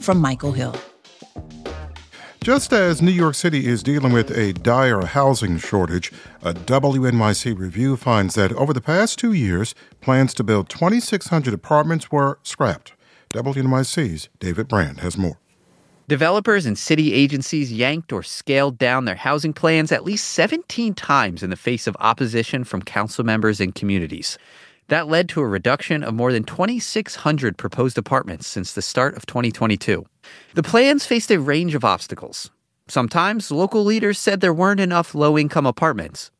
from Michael Hill. Just as New York City is dealing with a dire housing shortage, a WNYC review finds that over the past two years, plans to build 2,600 apartments were scrapped. WNYC's David Brand has more. Developers and city agencies yanked or scaled down their housing plans at least 17 times in the face of opposition from council members and communities. That led to a reduction of more than 2,600 proposed apartments since the start of 2022. The plans faced a range of obstacles. Sometimes local leaders said there weren't enough low income apartments.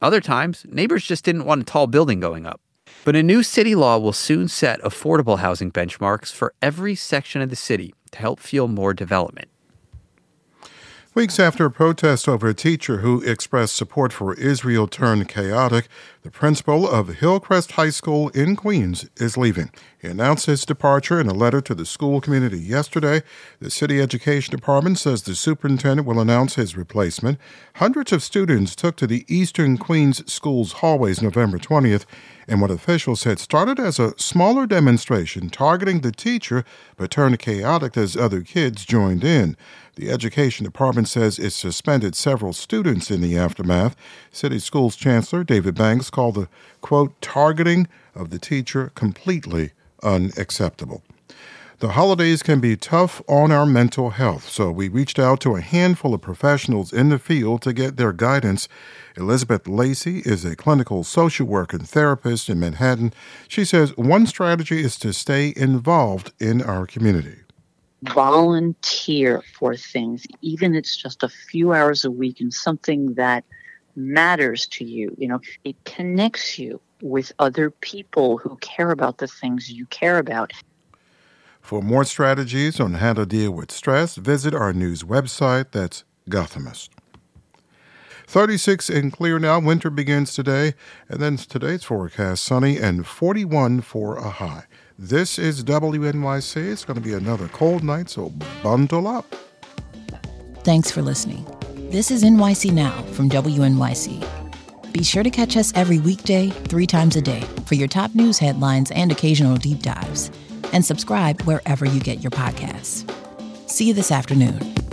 Other times, neighbors just didn't want a tall building going up. But a new city law will soon set affordable housing benchmarks for every section of the city to help fuel more development. Weeks after a protest over a teacher who expressed support for Israel turned chaotic, the principal of Hillcrest High School in Queens is leaving. He announced his departure in a letter to the school community yesterday. The city education department says the superintendent will announce his replacement. Hundreds of students took to the Eastern Queens School's hallways November 20th and what officials said started as a smaller demonstration targeting the teacher but turned chaotic as other kids joined in. The Education Department says it suspended several students in the aftermath. City Schools Chancellor David Banks called the, quote, targeting of the teacher completely unacceptable. The holidays can be tough on our mental health, so we reached out to a handful of professionals in the field to get their guidance. Elizabeth Lacey is a clinical social worker and therapist in Manhattan. She says one strategy is to stay involved in our community volunteer for things, even it's just a few hours a week and something that matters to you. You know, it connects you with other people who care about the things you care about. For more strategies on how to deal with stress, visit our news website. That's Gothamist. 36 and clear now. Winter begins today. And then today's forecast sunny and 41 for a high. This is WNYC. It's going to be another cold night, so bundle up. Thanks for listening. This is NYC Now from WNYC. Be sure to catch us every weekday, three times a day, for your top news headlines and occasional deep dives. And subscribe wherever you get your podcasts. See you this afternoon.